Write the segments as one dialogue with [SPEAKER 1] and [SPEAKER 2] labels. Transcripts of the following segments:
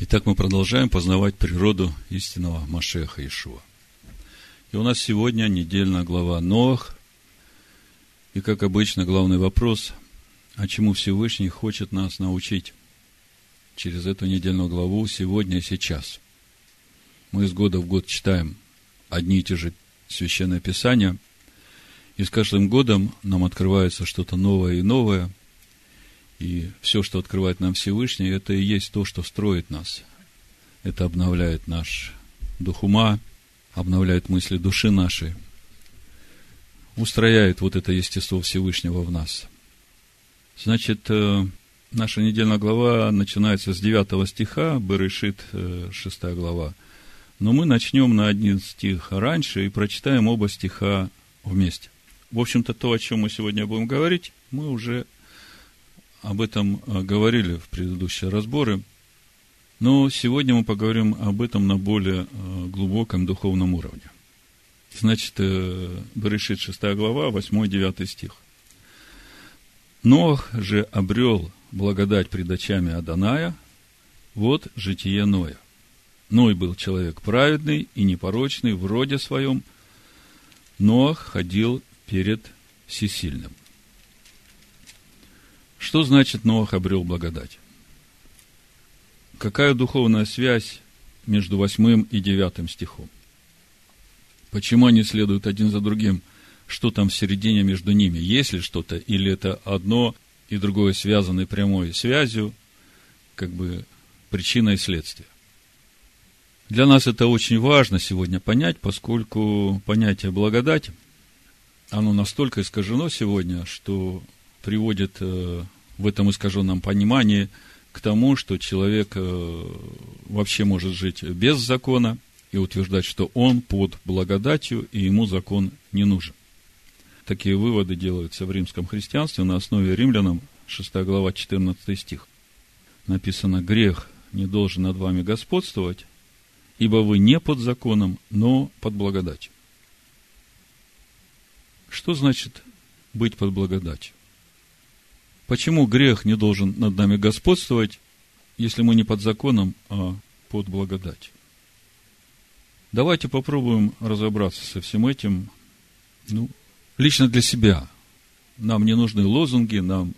[SPEAKER 1] Итак, мы продолжаем познавать природу истинного Машеха Ишуа. И у нас сегодня недельная глава Ноах. И, как обычно, главный вопрос, а чему Всевышний хочет нас научить через эту недельную главу сегодня и сейчас. Мы из года в год читаем одни и те же священные писания, и с каждым годом нам открывается что-то новое и новое, и все, что открывает нам Всевышний, это и есть то, что строит нас. Это обновляет наш дух ума, обновляет мысли души нашей, устрояет вот это естество Всевышнего в нас. Значит, э, наша недельная глава начинается с 9 стиха, Берешит, 6 э, глава. Но мы начнем на один стих раньше и прочитаем оба стиха вместе. В общем-то, то, о чем мы сегодня будем говорить, мы уже об этом э, говорили в предыдущие разборы. Но сегодня мы поговорим об этом на более э, глубоком духовном уровне. Значит, э, Берешит 6 глава, 8-9 стих. Нох же обрел благодать пред очами Аданая, вот житие Ноя. Ной был человек праведный и непорочный в роде своем, Ноах ходил перед всесильным. Что значит Ноах обрел благодать? Какая духовная связь между восьмым и девятым стихом? Почему они следуют один за другим? Что там в середине между ними? Есть ли что-то? Или это одно и другое связаны прямой связью, как бы причина и следствие? Для нас это очень важно сегодня понять, поскольку понятие благодать, оно настолько искажено сегодня, что приводит э, в этом искаженном понимании к тому, что человек э, вообще может жить без закона и утверждать, что он под благодатью, и ему закон не нужен. Такие выводы делаются в римском христианстве на основе римлянам, 6 глава, 14 стих. Написано, грех не должен над вами господствовать, ибо вы не под законом, но под благодатью. Что значит быть под благодатью? Почему грех не должен над нами господствовать, если мы не под законом, а под благодать? Давайте попробуем разобраться со всем этим, ну, лично для себя. Нам не нужны лозунги, нам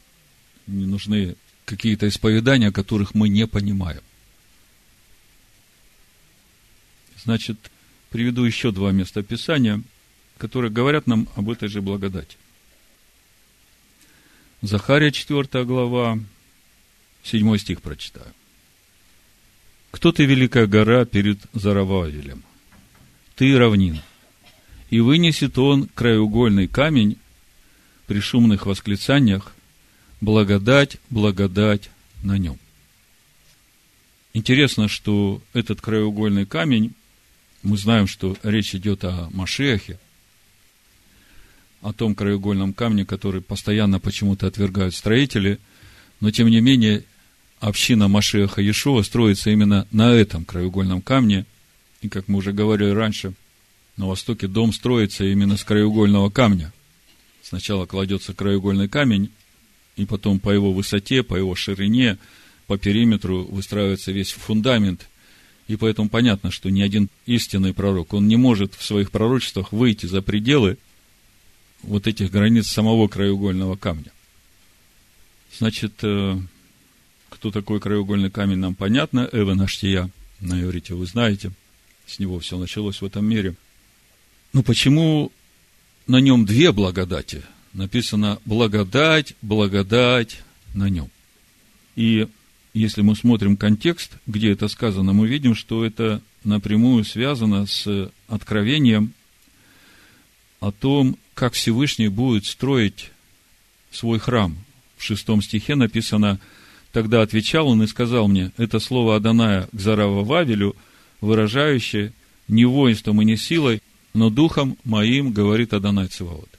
[SPEAKER 1] не нужны какие-то исповедания, которых мы не понимаем. Значит, приведу еще два места Писания, которые говорят нам об этой же благодати. Захария 4 глава, 7 стих прочитаю. Кто ты, великая гора, перед Зарававелем? Ты равнина. И вынесет он краеугольный камень при шумных восклицаниях, благодать, благодать на нем. Интересно, что этот краеугольный камень, мы знаем, что речь идет о Машехе, о том краеугольном камне, который постоянно почему-то отвергают строители, но тем не менее община Машеха Иешуа строится именно на этом краеугольном камне. И, как мы уже говорили раньше, на Востоке дом строится именно с краеугольного камня. Сначала кладется краеугольный камень, и потом по его высоте, по его ширине, по периметру выстраивается весь фундамент. И поэтому понятно, что ни один истинный пророк, он не может в своих пророчествах выйти за пределы вот этих границ самого краеугольного камня. Значит, э, кто такой краеугольный камень, нам понятно. Эвен Аштия, на иврите вы знаете. С него все началось в этом мире. Но почему на нем две благодати? Написано благодать, благодать на нем. И если мы смотрим контекст, где это сказано, мы видим, что это напрямую связано с откровением о том, как Всевышний будет строить свой храм. В шестом стихе написано, тогда отвечал он и сказал мне, это слово Аданая к Зарава Вавелю, выражающее не воинством и не силой, но духом моим, говорит Адонай Циваот.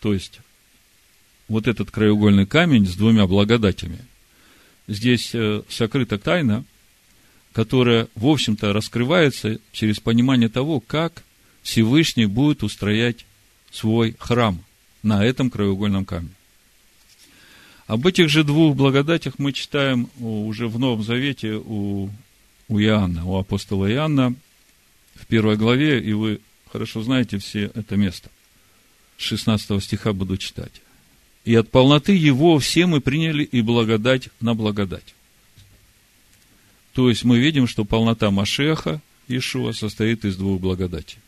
[SPEAKER 1] То есть, вот этот краеугольный камень с двумя благодатями, здесь э, сокрыта тайна, которая, в общем-то, раскрывается через понимание того, как Всевышний будет устроять свой храм на этом краеугольном камне. Об этих же двух благодатях мы читаем уже в Новом Завете у, у Иоанна, у апостола Иоанна в первой главе, и вы хорошо знаете все это место. С 16 стиха буду читать. «И от полноты Его все мы приняли и благодать на благодать». То есть мы видим, что полнота Машеха, Ишуа, состоит из двух благодатей.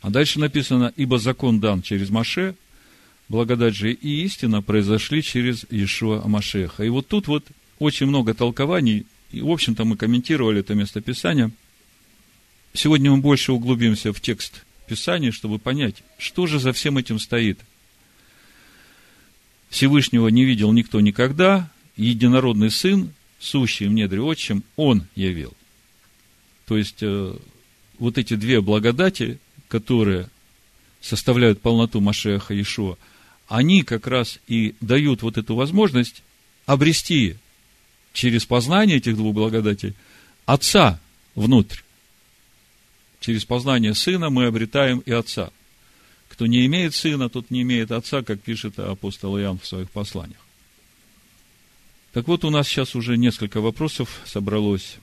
[SPEAKER 1] А дальше написано, ибо закон дан через Маше, благодать же и истина произошли через Ишуа Машеха. И вот тут вот очень много толкований, и, в общем-то, мы комментировали это местописание. Сегодня мы больше углубимся в текст Писания, чтобы понять, что же за всем этим стоит. Всевышнего не видел никто никогда, единородный Сын, сущий в недре отчим, Он явил. То есть, э, вот эти две благодати, которые составляют полноту Машеха Иешуа, они как раз и дают вот эту возможность обрести через познание этих двух благодатей Отца внутрь. Через познание Сына мы обретаем и Отца. Кто не имеет Сына, тот не имеет Отца, как пишет апостол Иоанн в своих посланиях. Так вот, у нас сейчас уже несколько вопросов собралось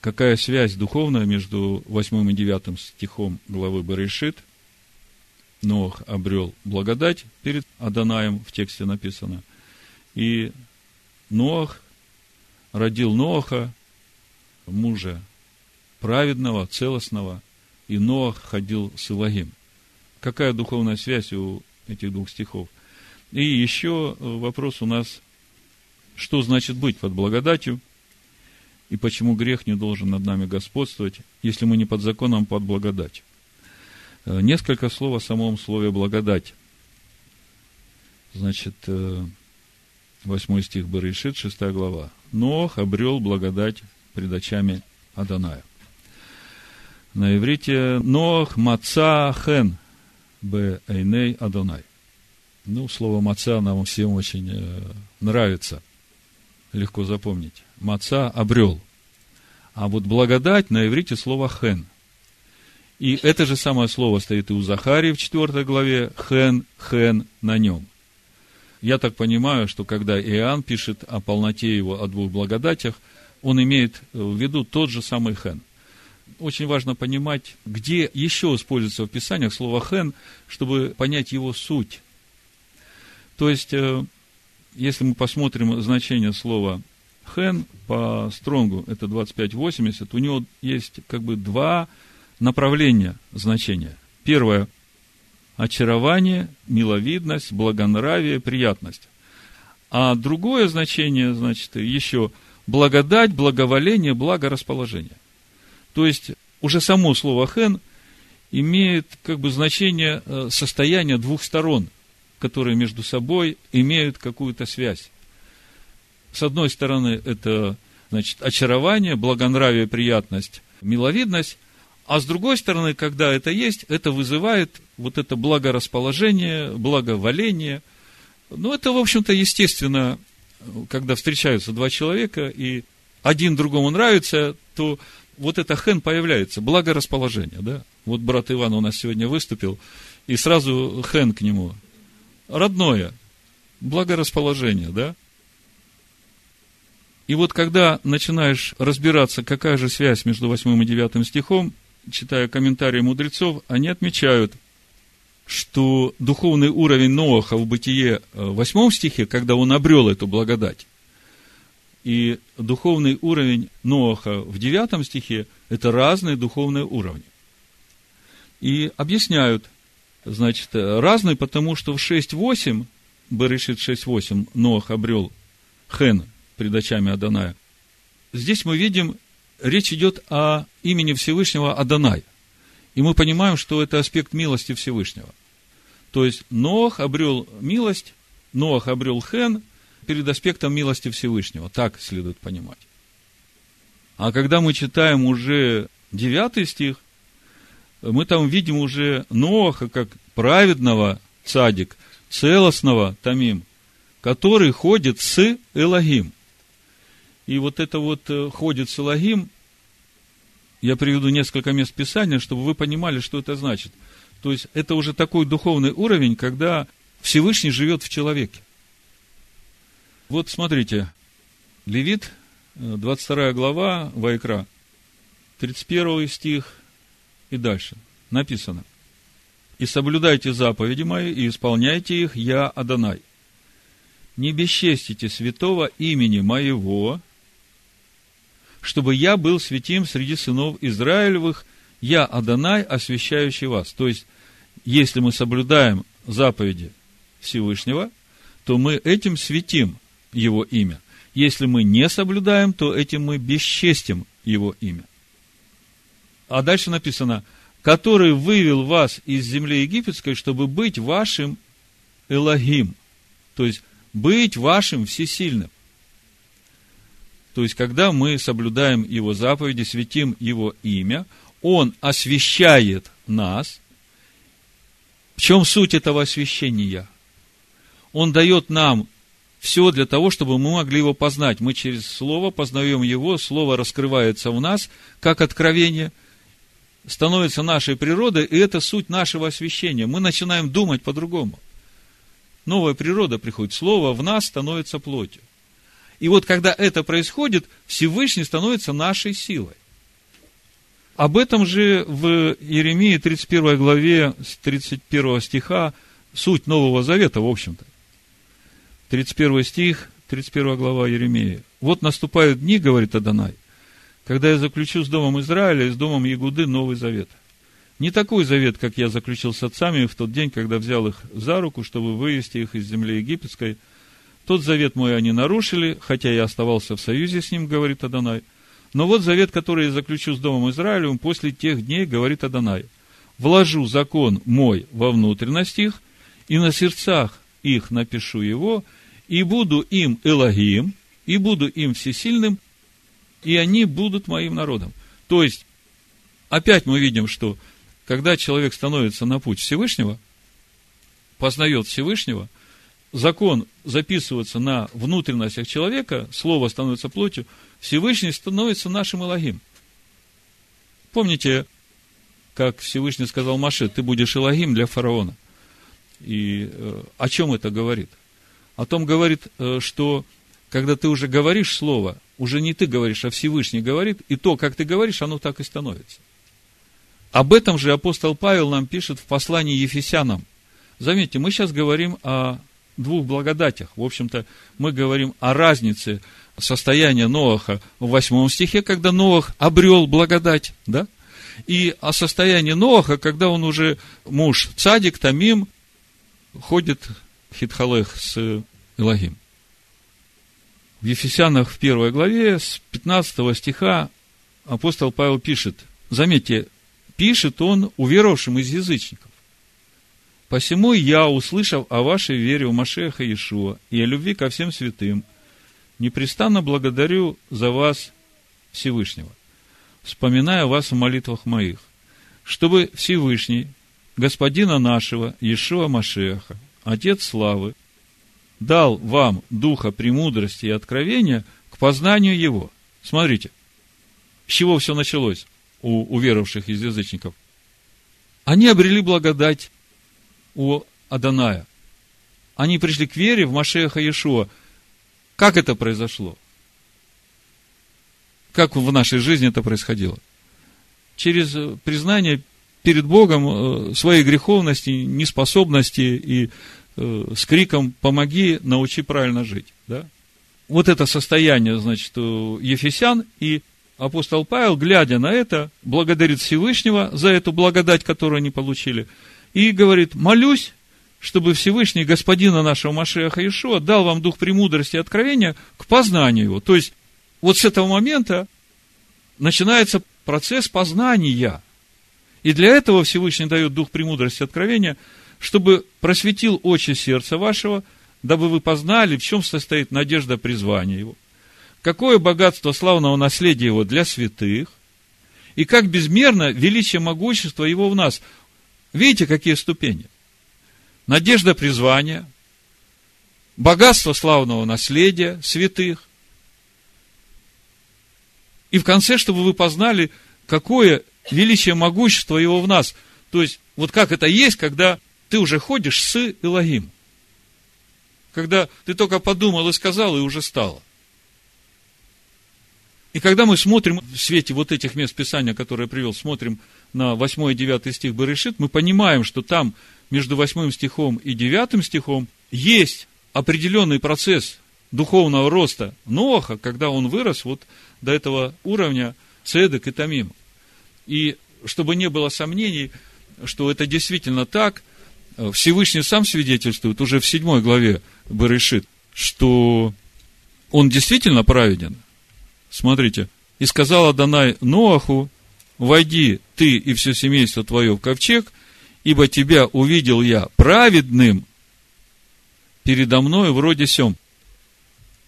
[SPEAKER 1] какая связь духовная между 8 и 9 стихом главы Баришит. Ноах обрел благодать перед Аданаем, в тексте написано. И Ноах родил Ноаха, мужа праведного, целостного, и Ноах ходил с Илагим. Какая духовная связь у этих двух стихов? И еще вопрос у нас, что значит быть под благодатью? И почему грех не должен над нами господствовать, если мы не под законом, а под благодать. Э, несколько слов о самом слове благодать. Значит, э, восьмой стих Баришит, шестая глава. Нох обрел благодать пред очами Аданая. На иврите Нох Маца Хен Б. Эйней Адонай. Ну, слово маца нам всем очень э, нравится. Легко запомнить маца обрел. А вот благодать на иврите слово хен. И это же самое слово стоит и у Захарии в 4 главе, хен, хен на нем. Я так понимаю, что когда Иоанн пишет о полноте его, о двух благодатях, он имеет в виду тот же самый хен. Очень важно понимать, где еще используется в Писаниях слово хен, чтобы понять его суть. То есть, э, если мы посмотрим значение слова Хен по Стронгу, это 2580, у него есть как бы два направления значения. Первое – очарование, миловидность, благонравие, приятность. А другое значение, значит, еще благодать, благоволение, благорасположение. То есть, уже само слово «хен» имеет как бы значение э, состояния двух сторон, которые между собой имеют какую-то связь. С одной стороны, это значит, очарование, благонравие, приятность, миловидность, а с другой стороны, когда это есть, это вызывает вот это благорасположение, благоволение. Ну, это, в общем-то, естественно, когда встречаются два человека, и один другому нравится, то вот это хен появляется, благорасположение, да? Вот брат Иван у нас сегодня выступил, и сразу хен к нему. Родное, благорасположение, да? И вот когда начинаешь разбираться, какая же связь между 8 и 9 стихом, читая комментарии мудрецов, они отмечают, что духовный уровень Ноаха в бытие 8 э, стихе, когда он обрел эту благодать, и духовный уровень Ноаха в 9 стихе – это разные духовные уровни. И объясняют, значит, разные, потому что в 6.8, Берешит 6.8, Ноах обрел Хен, пред очами Аданая. Здесь мы видим, речь идет о имени Всевышнего Адонай. И мы понимаем, что это аспект милости Всевышнего. То есть Ноах обрел милость, Ноах обрел хен перед аспектом милости Всевышнего. Так следует понимать. А когда мы читаем уже девятый стих, мы там видим уже Ноаха как праведного цадик, целостного тамим, который ходит с Элагим. И вот это вот э, ходит Салагим, я приведу несколько мест Писания, чтобы вы понимали, что это значит. То есть, это уже такой духовный уровень, когда Всевышний живет в человеке. Вот смотрите, Левит, 22 глава, Вайкра, 31 стих и дальше. Написано. «И соблюдайте заповеди мои, и исполняйте их, я Адонай. Не бесчестите святого имени моего, чтобы я был святим среди сынов Израилевых, я Адонай, освящающий вас». То есть, если мы соблюдаем заповеди Всевышнего, то мы этим светим его имя. Если мы не соблюдаем, то этим мы бесчестим его имя. А дальше написано, который вывел вас из земли египетской, чтобы быть вашим Элогим, то есть быть вашим всесильным. То есть, когда мы соблюдаем Его заповеди, светим Его имя, Он освящает нас. В чем суть этого освящения? Он дает нам все для того, чтобы мы могли его познать. Мы через Слово познаем его, Слово раскрывается в нас, как откровение, становится нашей природой, и это суть нашего освящения. Мы начинаем думать по-другому. Новая природа приходит, Слово в нас становится плотью. И вот когда это происходит, Всевышний становится нашей силой. Об этом же в Иеремии 31 главе с 31 стиха суть Нового Завета, в общем-то. 31 стих, 31 глава Еремея. «Вот наступают дни, — говорит Адонай, — когда я заключу с домом Израиля и с домом Ягуды новый завет. Не такой завет, как я заключил с отцами в тот день, когда взял их за руку, чтобы вывести их из земли египетской. Тот завет мой они нарушили, хотя я оставался в союзе с ним, говорит Адонай. Но вот завет, который я заключу с домом Израилевым после тех дней, говорит Адонай. Вложу закон мой во внутренность их, и на сердцах их напишу его, и буду им Элогим, и буду им всесильным, и они будут моим народом. То есть, опять мы видим, что когда человек становится на путь Всевышнего, познает Всевышнего, закон записывается на внутренностях человека, слово становится плотью, Всевышний становится нашим Элогим. Помните, как Всевышний сказал Маше, ты будешь Элогим для фараона. И э, о чем это говорит? о том говорит, э, что когда ты уже говоришь слово, уже не ты говоришь, а Всевышний говорит, и то, как ты говоришь, оно так и становится. Об этом же апостол Павел нам пишет в послании Ефесянам. Заметьте, мы сейчас говорим о двух благодатях. В общем-то, мы говорим о разнице состояния Ноаха в восьмом стихе, когда Ноах обрел благодать, да? И о состоянии Ноаха, когда он уже муж цадик, тамим, ходит Хитхалех с Элогим. В Ефесянах в первой главе с 15 стиха апостол Павел пишет, заметьте, пишет он уверовавшим из язычников. «Посему я, услышав о вашей вере в Машеха Иешуа и о любви ко всем святым, непрестанно благодарю за вас Всевышнего, вспоминая вас в молитвах моих, чтобы Всевышний, Господина нашего, Иешуа Машеха, Отец славы, дал вам духа премудрости и откровения к познанию Его. Смотрите, с чего все началось у уверовавших из язычников? Они обрели благодать у Аданая. Они пришли к вере в Машеха Иешуа. Как это произошло? Как в нашей жизни это происходило? Через признание перед Богом э, своей греховности, неспособности и с криком «помоги, научи правильно жить». Да? Вот это состояние, значит, у Ефесян, и апостол Павел, глядя на это, благодарит Всевышнего за эту благодать, которую они получили, и говорит, молюсь, чтобы Всевышний Господина нашего Машеха Ишуа дал вам дух премудрости и откровения к познанию его. То есть, вот с этого момента начинается процесс познания. И для этого Всевышний дает дух премудрости и откровения – чтобы просветил очи сердца вашего, дабы вы познали, в чем состоит надежда призвания его, какое богатство славного наследия его для святых, и как безмерно величие могущества его в нас. Видите, какие ступени? Надежда призвания, богатство славного наследия святых, и в конце, чтобы вы познали, какое величие могущества его в нас. То есть, вот как это есть, когда ты уже ходишь с Илогим. когда ты только подумал и сказал, и уже стало. И когда мы смотрим в свете вот этих мест Писания, которые я привел, смотрим на 8 и 9 стих Барышит, мы понимаем, что там между 8 стихом и 9 стихом есть определенный процесс духовного роста Ноаха, когда он вырос вот до этого уровня Цедек и Тамим. И чтобы не было сомнений, что это действительно так, Всевышний сам свидетельствует уже в седьмой главе Берешит, что он действительно праведен. Смотрите, и сказала Данай Ноаху, войди ты и все семейство твое в ковчег, ибо тебя увидел я праведным передо мной вроде сем.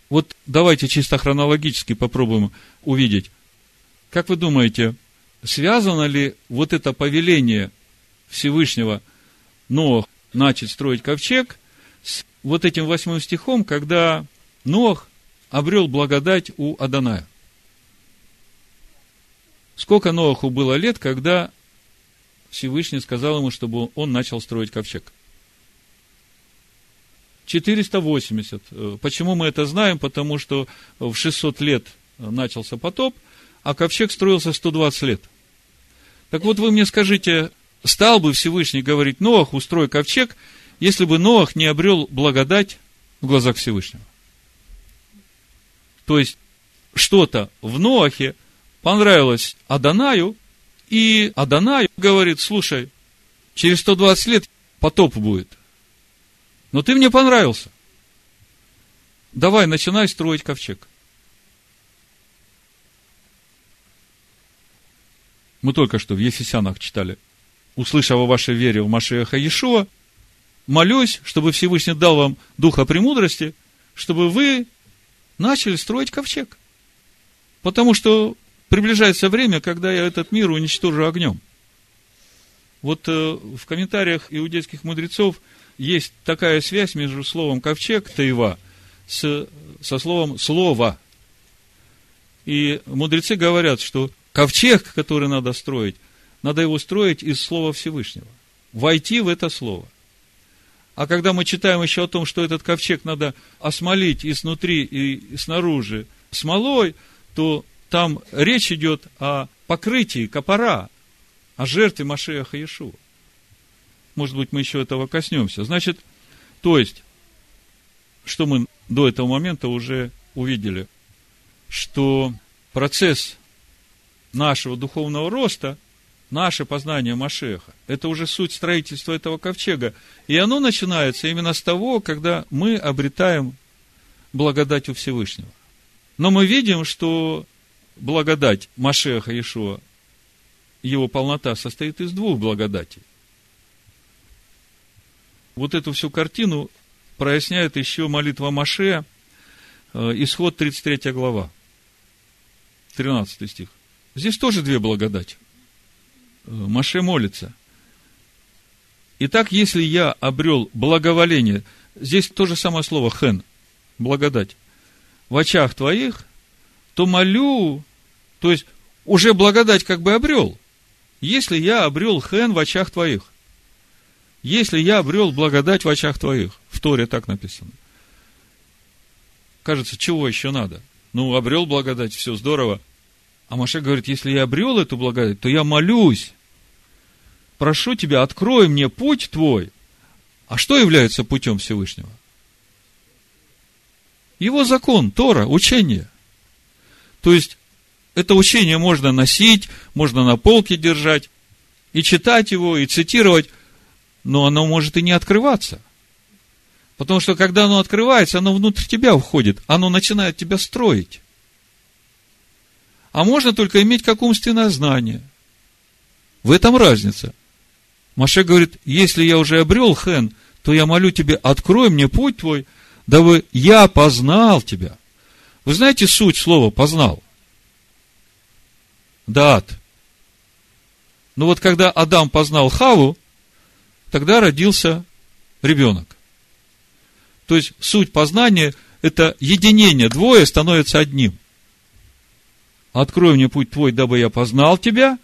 [SPEAKER 1] Вот давайте чисто хронологически попробуем увидеть. Как вы думаете, связано ли вот это повеление Всевышнего Ноах начать строить ковчег с вот этим восьмым стихом, когда Ноах обрел благодать у Аданая? Сколько Ноаху было лет, когда Всевышний сказал ему, чтобы он начал строить ковчег? 480. Э, почему мы это знаем? Потому что в 600 лет начался потоп, а ковчег строился 120 лет. Так вот, вы мне скажите, стал бы Всевышний говорить Ноах, устрой ковчег, если бы Ноах не обрел благодать в глазах Всевышнего? То есть, что-то в Ноахе понравилось Адонаю, и Адонай говорит, слушай, через 120 лет потоп будет. Но ты мне понравился. Давай, начинай строить ковчег. Мы только что в Ефесянах читали. Услышав о вашей вере в Машеха Иешуа, молюсь, чтобы Всевышний дал вам духа премудрости, чтобы вы начали строить ковчег. Потому что приближается время, когда я этот мир уничтожу огнем. Вот э, в комментариях иудейских мудрецов есть такая связь между словом ковчег, таева, с, со словом слово. И мудрецы говорят, что ковчег, который надо строить, надо его строить из слова Всевышнего. Войти в это слово. А когда мы читаем еще о том, что этот ковчег надо осмолить и снутри, и снаружи смолой, то там речь идет о покрытии копора, о жертве Машеха Иешуа. Может быть, мы еще этого коснемся. Значит, то есть, что мы до этого момента уже увидели, что процесс нашего духовного роста, наше познание Машеха, это уже суть строительства этого ковчега. И оно начинается именно с того, когда мы обретаем благодать у Всевышнего. Но мы видим, что благодать Машеха Иешуа, его полнота состоит из двух благодатей. Вот эту всю картину проясняет еще молитва Маше, э, исход 33 глава, 13 стих. Здесь тоже две благодати. Э, Маше молится. Итак, если я обрел благоволение, здесь то же самое слово хен, благодать, в очах твоих, то молю то есть, уже благодать как бы обрел. Если я обрел хен в очах твоих. Если я обрел благодать в очах твоих. В Торе так написано. Кажется, чего еще надо? Ну, обрел благодать, все здорово. А Маша говорит, если я обрел эту благодать, то я молюсь. Прошу тебя, открой мне путь твой. А что является путем Всевышнего? Его закон, Тора, учение. То есть, это учение можно носить, можно на полке держать, и читать его, и цитировать, но оно может и не открываться. Потому что, когда оно открывается, оно внутрь тебя входит, оно начинает тебя строить. А можно только иметь как умственное знание. В этом разница. Маше говорит, если я уже обрел хен, то я молю тебе, открой мне путь твой, дабы я познал тебя. Вы знаете суть слова «познал»? дат. Но вот когда Адам познал Хаву, тогда родился ребенок. То есть суть познания – это единение, двое становятся одним. Открой мне путь твой, дабы я познал тебя,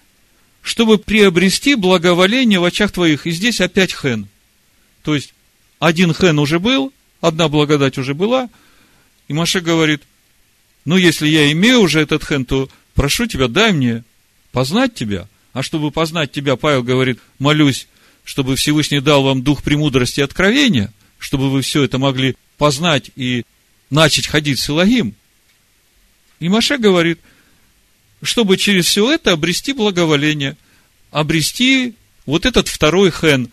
[SPEAKER 1] чтобы приобрести благоволение в очах твоих. И здесь опять хен. То есть, один хен уже был, одна благодать уже была, и Маше говорит, ну, если я имею уже этот хен, то прошу тебя, дай мне познать тебя. А чтобы познать тебя, Павел говорит, молюсь, чтобы Всевышний дал вам дух премудрости и откровения, чтобы вы все это могли познать и начать ходить с Илогим. И Маше говорит, чтобы через все это обрести благоволение, обрести вот этот второй хен,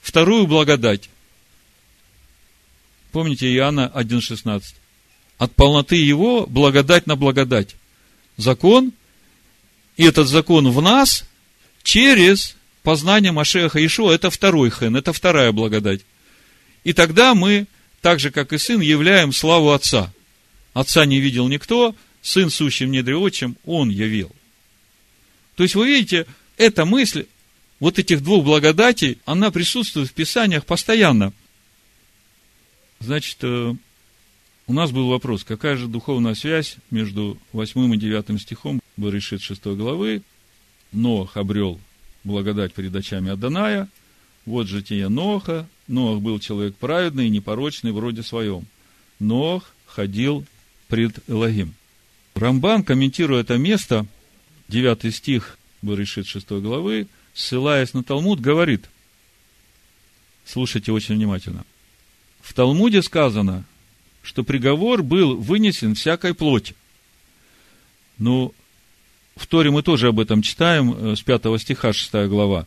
[SPEAKER 1] вторую благодать. Помните Иоанна 1.16? От полноты его благодать на благодать. Закон, и этот закон в нас через познание Машеха Ишуа, это второй хен, это вторая благодать. И тогда мы, так же, как и сын, являем славу Отца. Отца не видел никто, сын сущим недре отчим, он явил. То есть, вы видите, эта мысль, вот этих двух благодатей, она присутствует в Писаниях постоянно. Значит, э, у нас был вопрос, какая же духовная связь между 8 и 9 стихом Баришит 6 главы. Ноах обрел благодать перед очами Аданая. Вот житие Ноха. Ноах был человек праведный и непорочный вроде своем. Ноах ходил пред Элогим. Рамбан, комментируя это место, 9 стих Баришит 6 главы, ссылаясь на Талмуд, говорит, слушайте очень внимательно. В Талмуде сказано, что приговор был вынесен всякой плоти. Ну, в Торе мы тоже об этом читаем, э, с 5 стиха, 6 глава.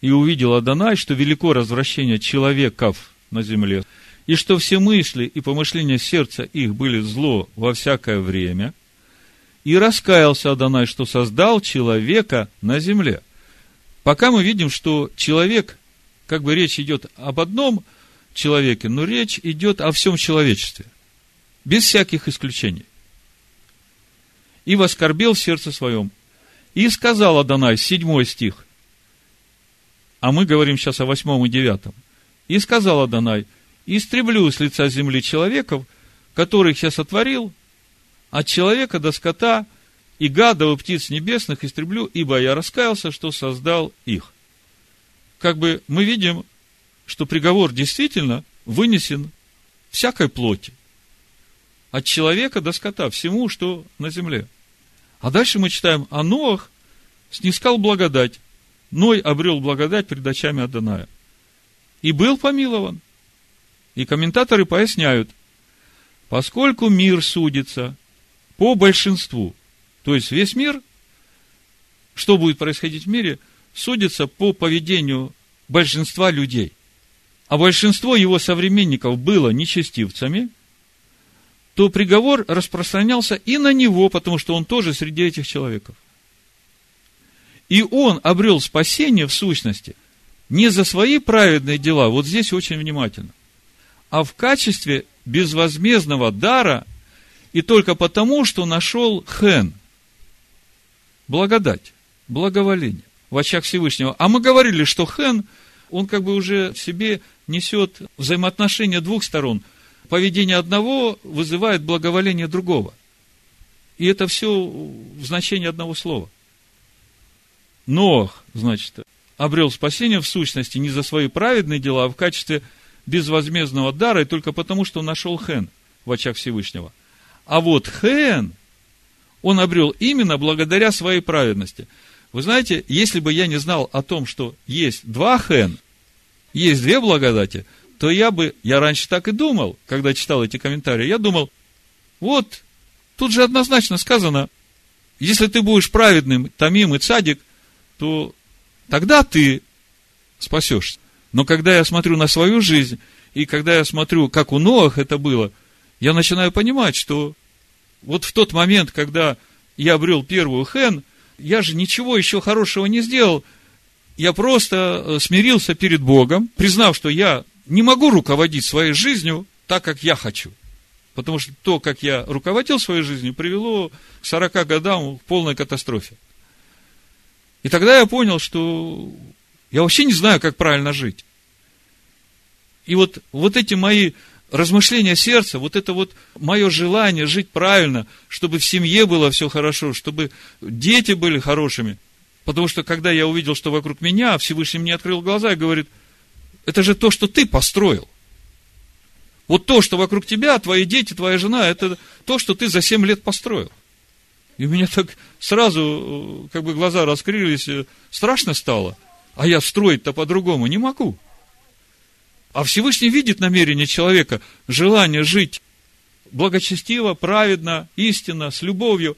[SPEAKER 1] «И увидел Адонай, что велико развращение человеков на земле, и что все мысли и помышления сердца их были зло во всякое время, и раскаялся Адонай, что создал человека на земле». Пока мы видим, что человек, как бы речь идет об одном человеке, но речь идет о всем человечестве, без всяких исключений и воскорбел в сердце своем. И сказал Адонай, седьмой стих, а мы говорим сейчас о восьмом и девятом. И сказал Адонай, истреблю с лица земли человеков, которых я сотворил, от человека до скота и гадов и птиц небесных истреблю, ибо я раскаялся, что создал их. Как бы мы видим, что приговор действительно вынесен всякой плоти. От человека до скота, всему, что на земле. А дальше мы читаем, а Ноах снискал благодать. Ной обрел благодать перед очами Адоная. И был помилован. И комментаторы поясняют, поскольку мир судится по большинству, то есть весь мир, что будет происходить в мире, судится по поведению большинства людей. А большинство его современников было нечестивцами – то приговор распространялся и на него, потому что он тоже среди этих человеков. И он обрел спасение в сущности не за свои праведные дела, вот здесь очень внимательно, а в качестве безвозмездного дара и только потому, что нашел хен, благодать, благоволение в очах Всевышнего. А мы говорили, что хен, он как бы уже в себе несет взаимоотношения двух сторон – поведение одного вызывает благоволение другого. И это все в значении одного слова. Нох, значит, обрел спасение в сущности не за свои праведные дела, а в качестве безвозмездного дара, и только потому, что нашел Хен в очах Всевышнего. А вот Хен он обрел именно благодаря своей праведности. Вы знаете, если бы я не знал о том, что есть два Хен, есть две благодати – то я бы, я раньше так и думал, когда читал эти комментарии, я думал, вот, тут же однозначно сказано, если ты будешь праведным, тамим и цадик, то тогда ты спасешься. Но когда я смотрю на свою жизнь, и когда я смотрю, как у Ноах это было, я начинаю понимать, что вот в тот момент, когда я обрел первую хен, я же ничего еще хорошего не сделал. Я просто э, смирился перед Богом, признав, что я не могу руководить своей жизнью так, как я хочу. Потому что то, как я руководил своей жизнью, привело к 40 годам к полной катастрофе. И тогда я понял, что я вообще не знаю, как правильно жить. И вот, вот эти мои размышления сердца, вот это вот мое желание жить правильно, чтобы в семье было все хорошо, чтобы дети были хорошими. Потому что когда я увидел, что вокруг меня, Всевышний мне открыл глаза и говорит – это же то, что ты построил. Вот то, что вокруг тебя, твои дети, твоя жена, это то, что ты за 7 лет построил. И у меня так сразу, как бы глаза раскрылись, страшно стало. А я строить-то по-другому не могу. А Всевышний видит намерение человека, желание жить благочестиво, праведно, истинно, с любовью.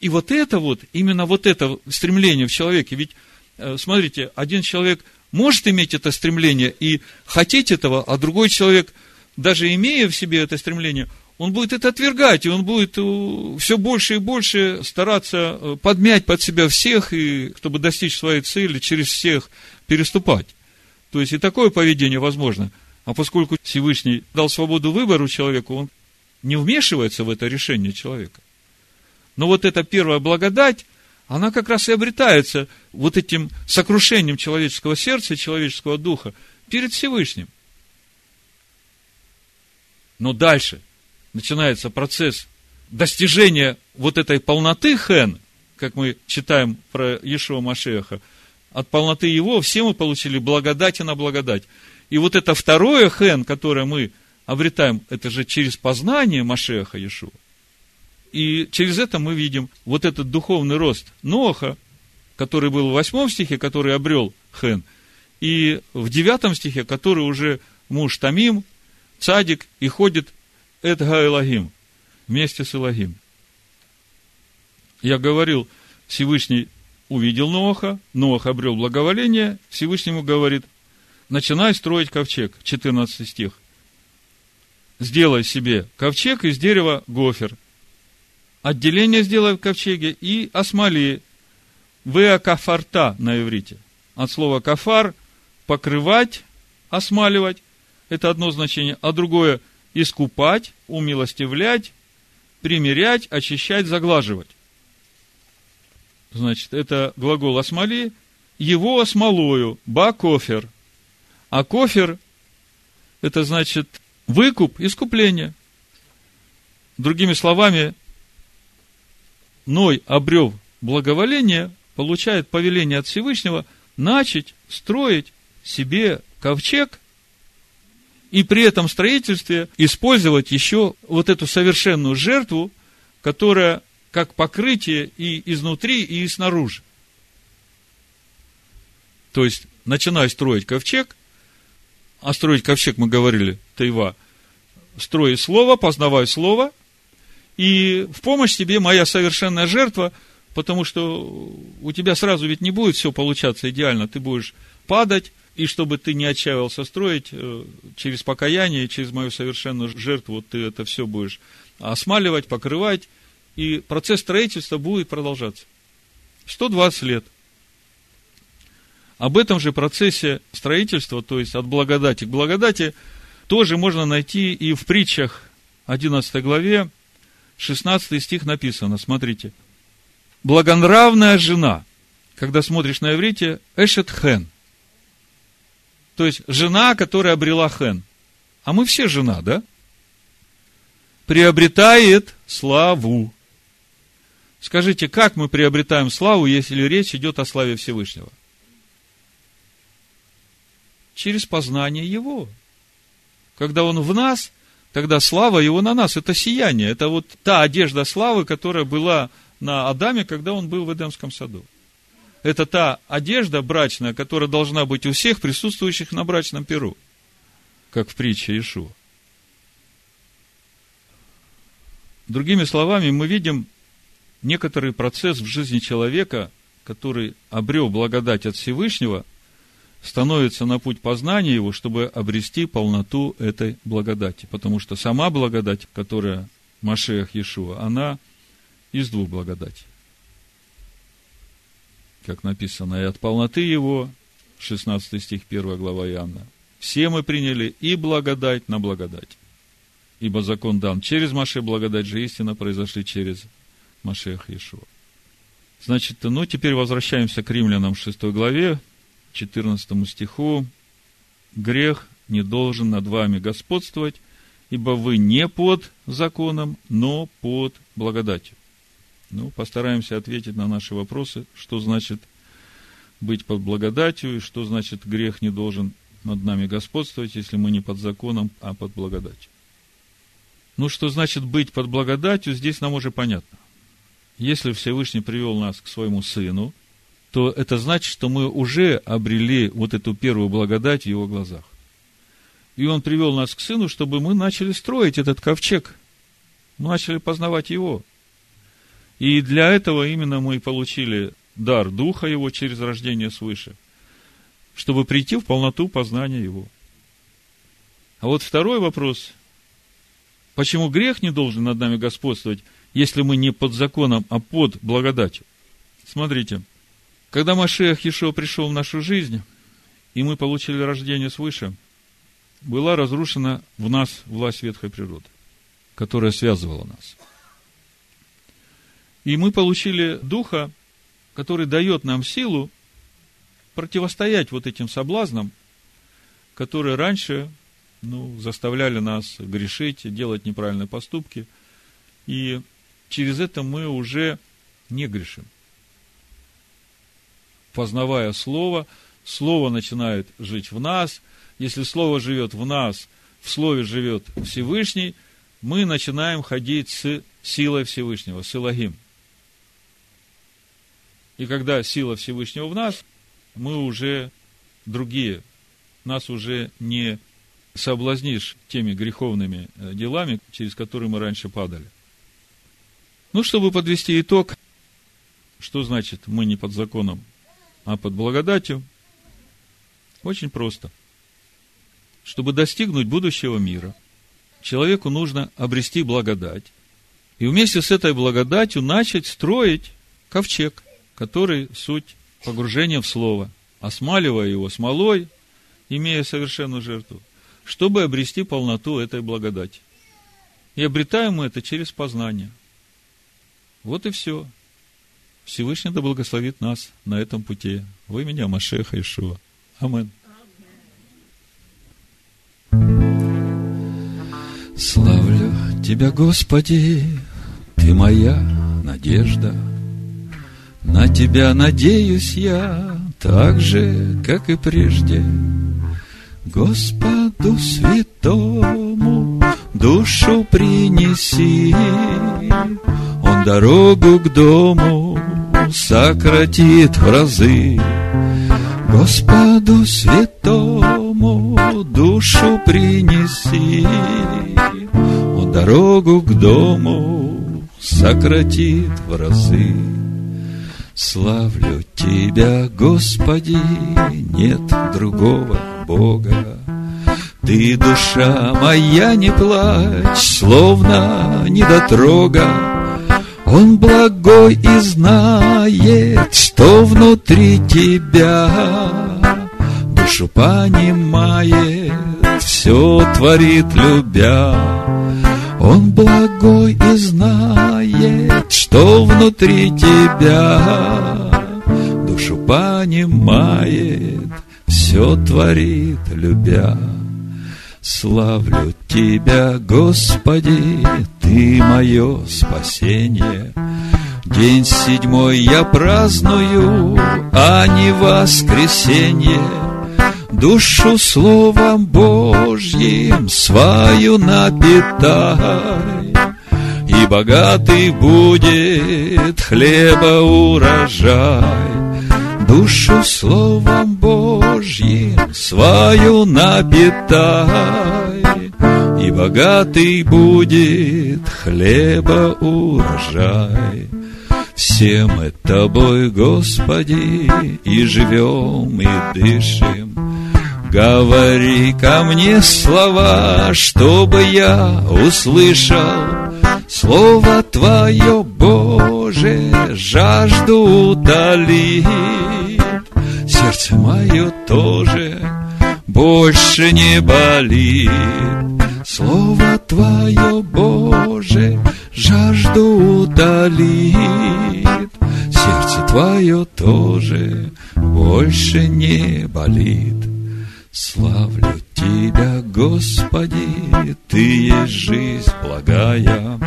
[SPEAKER 1] И вот это вот, именно вот это стремление в человеке, ведь, э, смотрите, один человек может иметь это стремление и хотеть этого, а другой человек, даже имея в себе это стремление, он будет это отвергать, и он будет э, все больше и больше стараться э, подмять под себя всех, и чтобы достичь своей цели, через всех переступать. То есть и такое поведение возможно. А поскольку Всевышний дал свободу выбору человеку, он не вмешивается в это решение человека. Но вот эта первая благодать, она как раз и обретается вот этим сокрушением человеческого сердца, человеческого духа перед Всевышним. Но дальше начинается процесс достижения вот этой полноты хен, как мы читаем про Ешуа Машеха, от полноты его все мы получили благодать и на благодать. И вот это второе хен, которое мы обретаем, это же через познание Машеха Иешуа. И через это мы видим вот этот духовный рост Ноха, который был в восьмом стихе, который обрел Хен, и в девятом стихе, который уже муж Тамим, цадик, и ходит Эдга Элагим, вместе с Элагим. Я говорил, Всевышний увидел Ноха, Ноах обрел благоволение, Всевышнему говорит, начинай строить ковчег, 14 стих сделай себе ковчег из дерева гофер. Отделение сделай в ковчеге и осмоли веакафарта на иврите. От слова кафар – покрывать, осмаливать. Это одно значение. А другое – искупать, умилостивлять, примерять, очищать, заглаживать. Значит, это глагол осмоли, его осмолою, ба кофер. А кофер – это значит Выкуп, искупление. Другими словами, Ной, обрев благоволение, получает повеление от Всевышнего начать строить себе ковчег и при этом строительстве использовать еще вот эту совершенную жертву, которая как покрытие и изнутри, и снаружи. То есть, начиная строить ковчег, а строить ковчег, мы говорили, Тайва, строй слово, познавай слово, и в помощь тебе моя совершенная жертва, потому что у тебя сразу ведь не будет все получаться идеально, ты будешь падать, и чтобы ты не отчаивался строить, э, через покаяние, через мою совершенную жертву ты это все будешь осмаливать, покрывать, и процесс строительства будет продолжаться. 120 лет – об этом же процессе строительства, то есть от благодати к благодати, тоже можно найти и в притчах 11 главе, 16 стих написано, смотрите. Благонравная жена, когда смотришь на иврите, эшет хен. То есть, жена, которая обрела хен. А мы все жена, да? Приобретает славу. Скажите, как мы приобретаем славу, если речь идет о славе Всевышнего? через познание Его. Когда Он в нас, тогда слава Его на нас. Это сияние. Это вот та одежда славы, которая была на Адаме, когда он был в Эдемском саду. Это та одежда брачная, которая должна быть у всех присутствующих на брачном перу, как в притче Ишуа. Другими словами, мы видим некоторый процесс в жизни человека, который обрел благодать от Всевышнего – становится на путь познания его, чтобы обрести полноту этой благодати. Потому что сама благодать, которая Машех Иешуа, она из двух благодатей. Как написано, и от полноты его, 16 стих 1 глава Иоанна, все мы приняли и благодать на благодать. Ибо закон дан через Маше, благодать же истина произошли через Машех Иешуа. Значит, ну, теперь возвращаемся к римлянам 6 главе, 14 стиху, грех не должен над вами господствовать, ибо вы не под законом, но под благодатью. Ну, постараемся ответить на наши вопросы, что значит быть под благодатью, и что значит грех не должен над нами господствовать, если мы не под законом, а под благодатью. Ну, что значит быть под благодатью, здесь нам уже понятно. Если Всевышний привел нас к своему Сыну, то это значит, что мы уже обрели вот эту первую благодать в Его глазах. И Он привел нас к Сыну, чтобы мы начали строить этот ковчег. Начали познавать Его. И для этого именно мы получили дар Духа Его через рождение свыше, чтобы прийти в полноту познания Его. А вот второй вопрос – Почему грех не должен над нами господствовать, если мы не под законом, а под благодатью? Смотрите, когда Машех Ешо пришел в нашу жизнь, и мы получили рождение свыше, была разрушена в нас власть ветхой природы, которая связывала нас. И мы получили Духа, который дает нам силу противостоять вот этим соблазнам, которые раньше ну, заставляли нас грешить, делать неправильные поступки. И через это мы уже не грешим. Познавая Слово, Слово начинает жить в нас. Если Слово живет в нас, в Слове живет Всевышний, мы начинаем ходить с силой Всевышнего, с Илогим. И когда сила Всевышнего в нас, мы уже другие. Нас уже не соблазнишь теми греховными э, делами, через которые мы раньше падали. Ну, чтобы подвести итог, что значит мы не под законом, а под благодатью? Очень просто. Чтобы достигнуть будущего мира, человеку нужно обрести благодать, и вместе с этой благодатью начать строить ковчег, который суть погружения в Слово, осмаливая его смолой, имея совершенную жертву чтобы обрести полноту этой благодати. И обретаем мы это через познание. Вот и все. Всевышний да благословит нас на этом пути. Вы меня, Машеха Ишуа. Амин.
[SPEAKER 2] Славлю Тебя, Господи, Ты моя надежда. На Тебя надеюсь я так же, как и прежде. Господу святому душу принеси, Он дорогу к дому сократит в разы. Господу святому душу принеси, Он дорогу к дому сократит в разы. Славлю Тебя, Господи, нет другого Бога. Ты, душа моя, не плачь, словно недотрога. Он благой и знает, что внутри тебя. Душу понимает, все творит, любя. Он благой и знает, что внутри тебя. Душу понимает, все творит, любя. Славлю Тебя, Господи, Ты мое спасение. День седьмой я праздную, а не воскресенье. Душу Словом Божьим свою напитай, И богатый будет хлеба урожай. Душу Словом Божьим свою напитай, И богатый будет хлеба урожай. Все мы Тобой, Господи, и живем, и дышим. Говори ко мне слова, чтобы я услышал, Слово Твое, Боже, жажду утолит. Сердце мое тоже больше не болит. Слово Твое, Боже, жажду утолит. Сердце Твое тоже больше не болит. Славлю Тебя, Господи, Ты есть жизнь благая.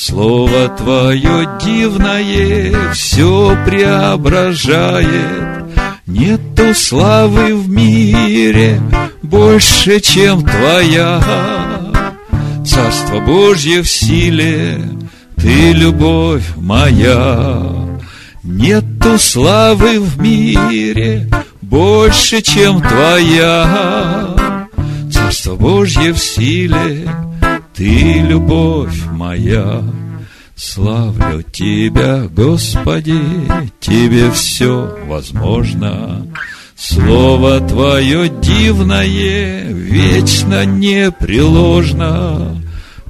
[SPEAKER 2] Слово Твое дивное все преображает. Нету славы в мире больше, чем твоя. Царство Божье в силе, ты любовь моя. Нету славы в мире больше, чем твоя. Царство Божье в силе, ты любовь моя. Славлю Тебя, Господи, Тебе все возможно. Слово Твое дивное, вечно непреложно.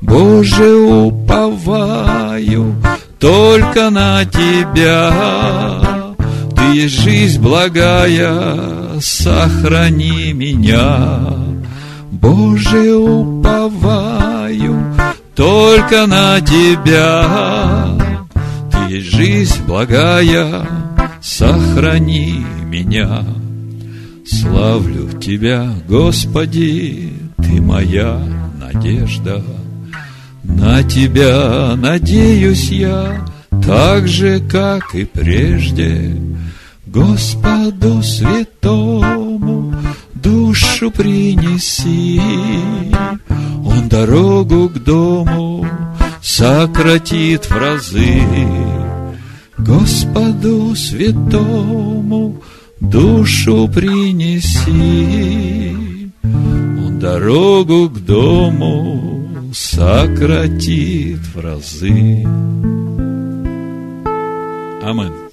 [SPEAKER 2] Боже, уповаю только на Тебя. Ты жизнь благая, сохрани меня. Боже, уповаю только на Тебя. Ты жизнь благая, сохрани меня. Славлю Тебя, Господи, Ты моя надежда. На Тебя надеюсь я, так же, как и прежде. Господу святому душу принеси, Он дорогу к дому сократит в разы. Господу святому душу принеси, Он дорогу к дому сократит в разы. Аминь.